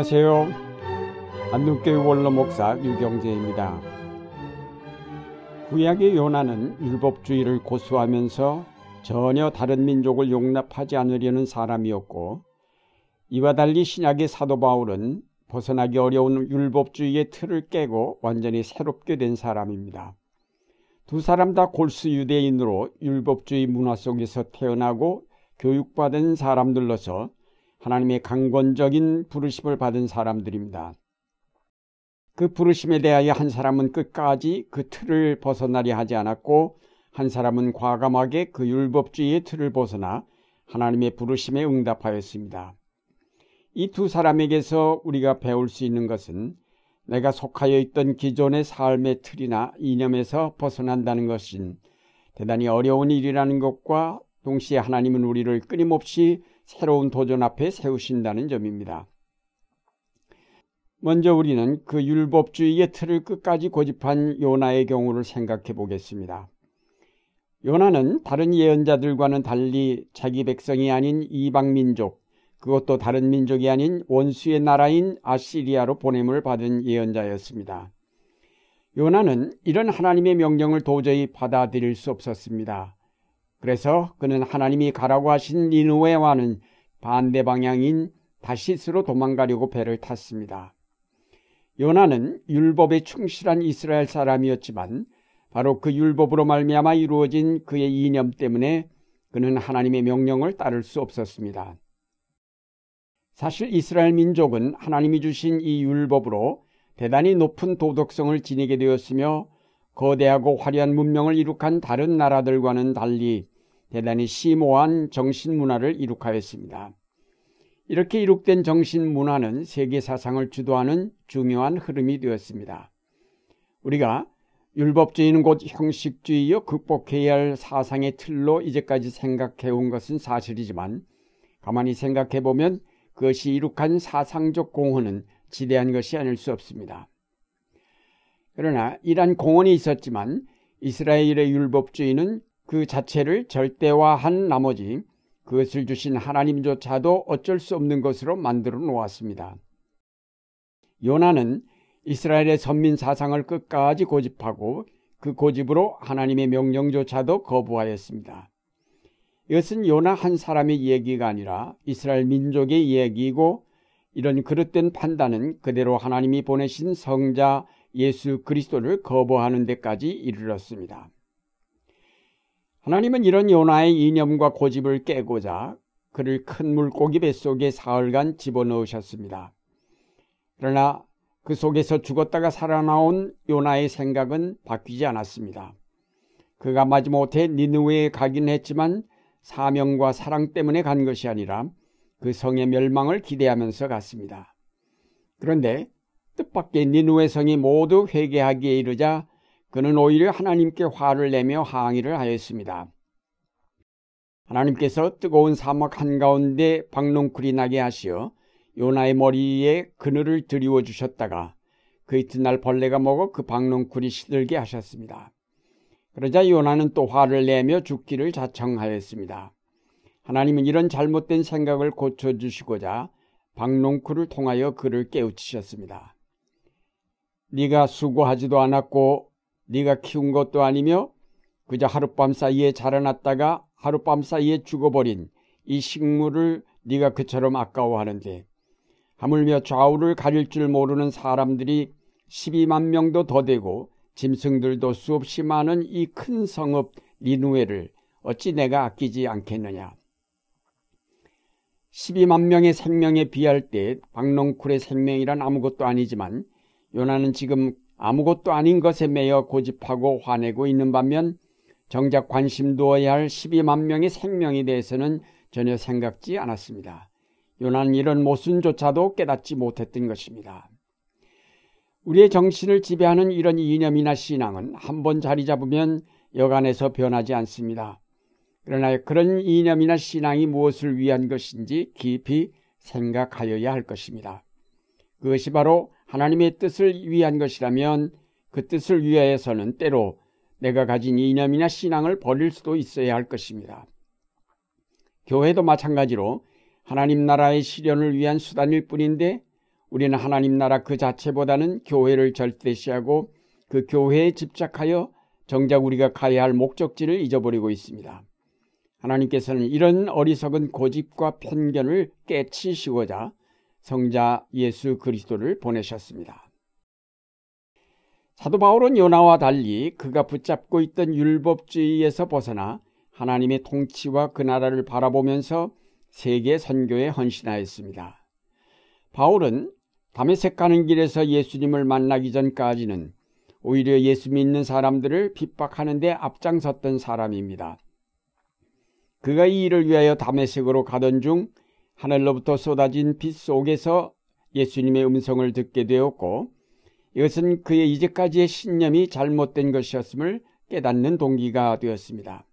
안녕하세요. 안동교회 원로 목사 유경재입니다. 구약의 요나는 율법주의를 고수하면서 전혀 다른 민족을 용납하지 않으려는 사람이었고 이와 달리 신약의 사도 바울은 벗어나기 어려운 율법주의의 틀을 깨고 완전히 새롭게 된 사람입니다. 두 사람 다 골수 유대인으로 율법주의 문화 속에서 태어나고 교육받은 사람들로서 하나님의 강권적인 부르심을 받은 사람들입니다. 그 부르심에 대하여 한 사람은 끝까지 그 틀을 벗어나려 하지 않았고 한 사람은 과감하게 그 율법주의의 틀을 벗어나 하나님의 부르심에 응답하였습니다. 이 두 사람에게서 우리가 배울 수 있는 것은 내가 속하여 있던 기존의 삶의 틀이나 이념에서 벗어난다는 것은 대단히 어려운 일이라는 것과 동시에 하나님은 우리를 끊임없이 새로운 도전 앞에 세우신다는 점입니다. 먼저 우리는 그 율법주의의 틀을 끝까지 고집한 요나의 경우를 생각해 보겠습니다. 요나는 다른 예언자들과는 달리 자기 백성이 아닌 이방 민족, 그것도 다른 민족이 아닌 원수의 나라인 아시리아로 보냄을 받은 예언자였습니다. 요나는 이런 하나님의 명령을 도저히 받아들일 수 없었습니다. 그래서 그는 하나님이 가라고 하신 니누웨와는 반대 방향인 다시스로 도망가려고 배를 탔습니다. 요나는 율법에 충실한 이스라엘 사람이었지만 바로 그 율법으로 말미암아 이루어진 그의 이념 때문에 그는 하나님의 명령을 따를 수 없었습니다. 사실 이스라엘 민족은 하나님이 주신 이 율법으로 대단히 높은 도덕성을 지니게 되었으며 거대하고 화려한 문명을 이룩한 다른 나라들과는 달리 대단히 심오한 정신 문화를 이룩하였습니다. 이렇게 이룩된 정신 문화는 세계 사상을 주도하는 중요한 흐름이 되었습니다. 우리가 율법주의는 곧 형식주의여 극복해야 할 사상의 틀로 이제까지 생각해 온 것은 사실이지만 가만히 생각해 보면 그것이 이룩한 사상적 공헌은 지대한 것이 아닐 수 없습니다. 그러나 이러한 공헌이 있었지만 이스라엘의 율법주의는 그 자체를 절대화한 나머지 그것을 주신 하나님조차도 어쩔 수 없는 것으로 만들어 놓았습니다. 요나는 이스라엘의 선민 사상을 끝까지 고집하고 그 고집으로 하나님의 명령조차도 거부하였습니다. 이것은 요나 한 사람의 얘기가 아니라 이스라엘 민족의 얘기이고 이런 그릇된 판단은 그대로 하나님이 보내신 성자 예수 그리스도를 거부하는 데까지 이르렀습니다. 하나님은 이런 요나의 이념과 고집을 깨고자 그를 큰 물고기 뱃속에 사흘간 집어넣으셨습니다. 그러나 그 속에서 죽었다가 살아나온 요나의 생각은 바뀌지 않았습니다. 그가 마지못해 니누웨에 가긴 했지만 사명과 사랑 때문에 간 것이 아니라 그 성의 멸망을 기대하면서 갔습니다. 그런데 뜻밖의 니누웨 성이 모두 회개하기에 이르자 그는 오히려 하나님께 화를 내며 항의를 하였습니다. 하나님께서 뜨거운 사막 한가운데 박농쿨이 나게 하시어 요나의 머리에 그늘을 드리워 주셨다가 그 이튿날 벌레가 먹어 그 박농쿨이 시들게 하셨습니다. 그러자 요나는 또 화를 내며 죽기를 자청하였습니다. 하나님은 이런 잘못된 생각을 고쳐주시고자 박농쿨을 통하여 그를 깨우치셨습니다. 네가 수고하지도 않았고 네가 키운 것도 아니며 그저 하룻밤 사이에 자라났다가 하룻밤 사이에 죽어버린 이 식물을 네가 그처럼 아까워하는데 하물며 좌우를 가릴 줄 모르는 사람들이 12만 명도 더 되고 짐승들도 수없이 많은 이 큰 성읍 리누에를 어찌 내가 아끼지 않겠느냐. 12만 명의 생명에 비할 때 박농쿨의 생명이란 아무것도 아니지만 요나는 지금 아무것도 아닌 것에 매여 고집하고 화내고 있는 반면 정작 관심 두어야 할 12만 명의 생명에 대해서는 전혀 생각지 않았습니다. 요나는 이런 모순조차도 깨닫지 못했던 것입니다. 우리의 정신을 지배하는 이런 이념이나 신앙은 한 번 자리 잡으면 여간에서 변하지 않습니다. 그러나 그런 이념이나 신앙이 무엇을 위한 것인지 깊이 생각하여야 할 것입니다. 그것이 바로 하나님의 뜻을 위한 것이라면 그 뜻을 위하여서는 때로 내가 가진 이념이나 신앙을 버릴 수도 있어야 할 것입니다. 교회도 마찬가지로 하나님 나라의 실현을 위한 수단일 뿐인데 우리는 하나님 나라 그 자체보다는 교회를 절대시하고 그 교회에 집착하여 정작 우리가 가야 할 목적지를 잊어버리고 있습니다. 하나님께서는 이런 어리석은 고집과 편견을 깨치시고자 성자 예수 그리스도를 보내셨습니다. 사도 바울은 요나와 달리 그가 붙잡고 있던 율법주의에서 벗어나 하나님의 통치와 그 나라를 바라보면서 세계 선교에 헌신하였습니다. 바울은 담에색 가는 길에서 예수님을 만나기 전까지는 오히려 예수 믿는 사람들을 핍박하는데 앞장섰던 사람입니다. 그가 이 일을 위하여 담에색으로 가던 중 하늘로부터 쏟아진 빛 속에서 예수님의 음성을 듣게 되었고 이것은 그의 이제까지의 신념이 잘못된 것이었음을 깨닫는 동기가 되었습니다.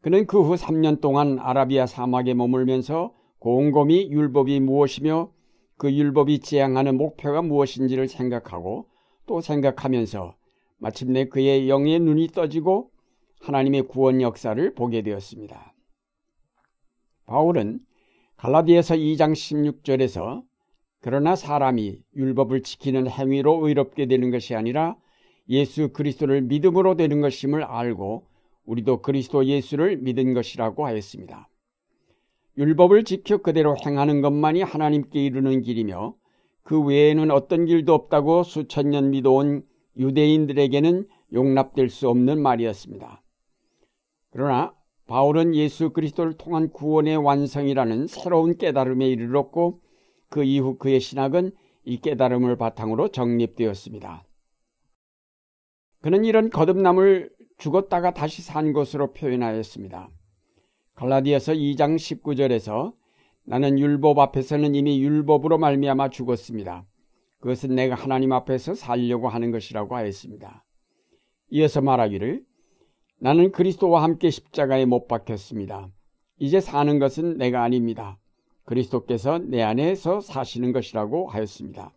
그는 그 후 3년 동안 아라비아 사막에 머물면서 곰곰이 율법이 무엇이며 그 율법이 지향하는 목표가 무엇인지를 생각하고 또 생각하면서 마침내 그의 영의 눈이 떠지고 하나님의 구원 역사를 보게 되었습니다. 바울은 갈라디아서 2장 16절에서 그러나 사람이 율법을 지키는 행위로 의롭게 되는 것이 아니라 예수 그리스도를 믿음으로 되는 것임을 알고 우리도 그리스도 예수를 믿은 것이라고 하였습니다. 율법을 지켜 그대로 행하는 것만이 하나님께 이르는 길이며 그 외에는 어떤 길도 없다고 수천 년 믿어온 유대인들에게는 용납될 수 없는 말이었습니다. 그러나 바울은 예수 그리스도를 통한 구원의 완성이라는 새로운 깨달음에 이르렀고 그 이후 그의 신학은 이 깨달음을 바탕으로 정립되었습니다. 그는 이런 거듭남을 죽었다가 다시 산 것으로 표현하였습니다. 갈라디아서 2장 19절에서 나는 율법 앞에서는 이미 율법으로 말미암아 죽었습니다. 그것은 내가 하나님 앞에서 살려고 하는 것이라고 하였습니다. 이어서 말하기를 나는 그리스도와 함께 십자가에 못 박혔습니다. 이제 사는 것은 내가 아닙니다. 그리스도께서 내 안에서 사시는 것이라고 하였습니다.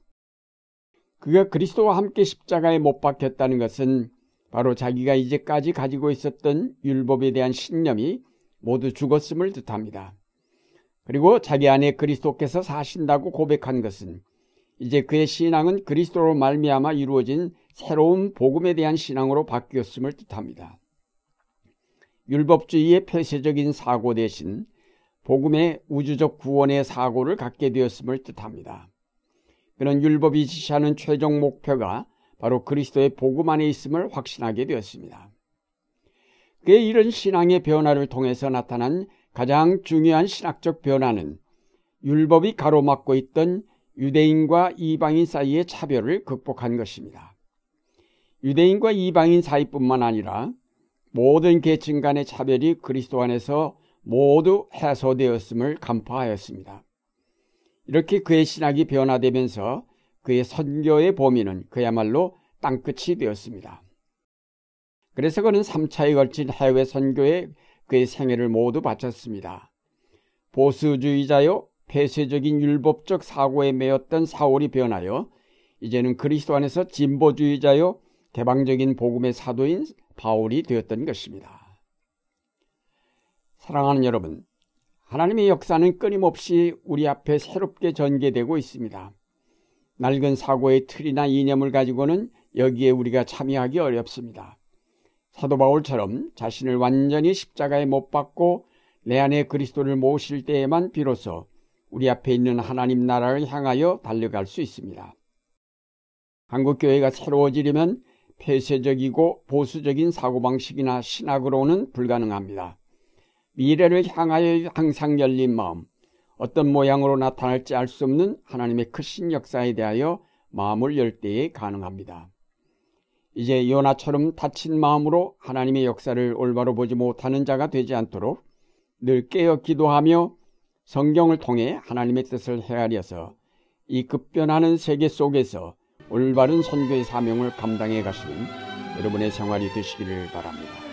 그가 그리스도와 함께 십자가에 못 박혔다는 것은 바로 자기가 이제까지 가지고 있었던 율법에 대한 신념이 모두 죽었음을 뜻합니다. 그리고 자기 안에 그리스도께서 사신다고 고백한 것은 이제 그의 신앙은 그리스도로 말미암아 이루어진 새로운 복음에 대한 신앙으로 바뀌었음을 뜻합니다. 율법주의의 폐쇄적인 사고 대신 복음의 우주적 구원의 사고를 갖게 되었음을 뜻합니다. 그는 율법이 지시하는 최종 목표가 바로 그리스도의 복음 안에 있음을 확신하게 되었습니다. 그의 이런 신앙의 변화를 통해서 나타난 가장 중요한 신학적 변화는 율법이 가로막고 있던 유대인과 이방인 사이의 차별을 극복한 것입니다. 유대인과 이방인 사이뿐만 아니라 모든 계층 간의 차별이 그리스도 안에서 모두 해소되었음을 간파하였습니다. 이렇게 그의 신학이 변화되면서 그의 선교의 범위는 그야말로 땅끝이 되었습니다. 그래서 그는 3차에 걸친 해외 선교에 그의 생애를 모두 바쳤습니다. 보수주의자요 폐쇄적인 율법적 사고에 매였던 사울이 변하여 이제는 그리스도 안에서 진보주의자요 개방적인 복음의 사도인 바울이 되었던 것입니다. 사랑하는 여러분, 하나님의 역사는 끊임없이 우리 앞에 새롭게 전개되고 있습니다. 낡은 사고의 틀이나 이념을 가지고는 여기에 우리가 참여하기 어렵습니다. 사도 바울처럼 자신을 완전히 십자가에 못 박고 내 안에 그리스도를 모실 때에만 비로소 우리 앞에 있는 하나님 나라를 향하여 달려갈 수 있습니다. 한국교회가 새로워지려면 폐쇄적이고 보수적인 사고방식이나 신학으로는 불가능합니다. 미래를 향하여 항상 열린 마음, 어떤 모양으로 나타날지 알 수 없는 하나님의 크신 역사에 대하여 마음을 열 때에 가능합니다. 이제 요나처럼 다친 마음으로 하나님의 역사를 올바로 보지 못하는 자가 되지 않도록 늘 깨어 기도하며 성경을 통해 하나님의 뜻을 헤아려서 이 급변하는 세계 속에서 올바른 선교의 사명을 감당해 가시는 여러분의 생활이 되시기를 바랍니다.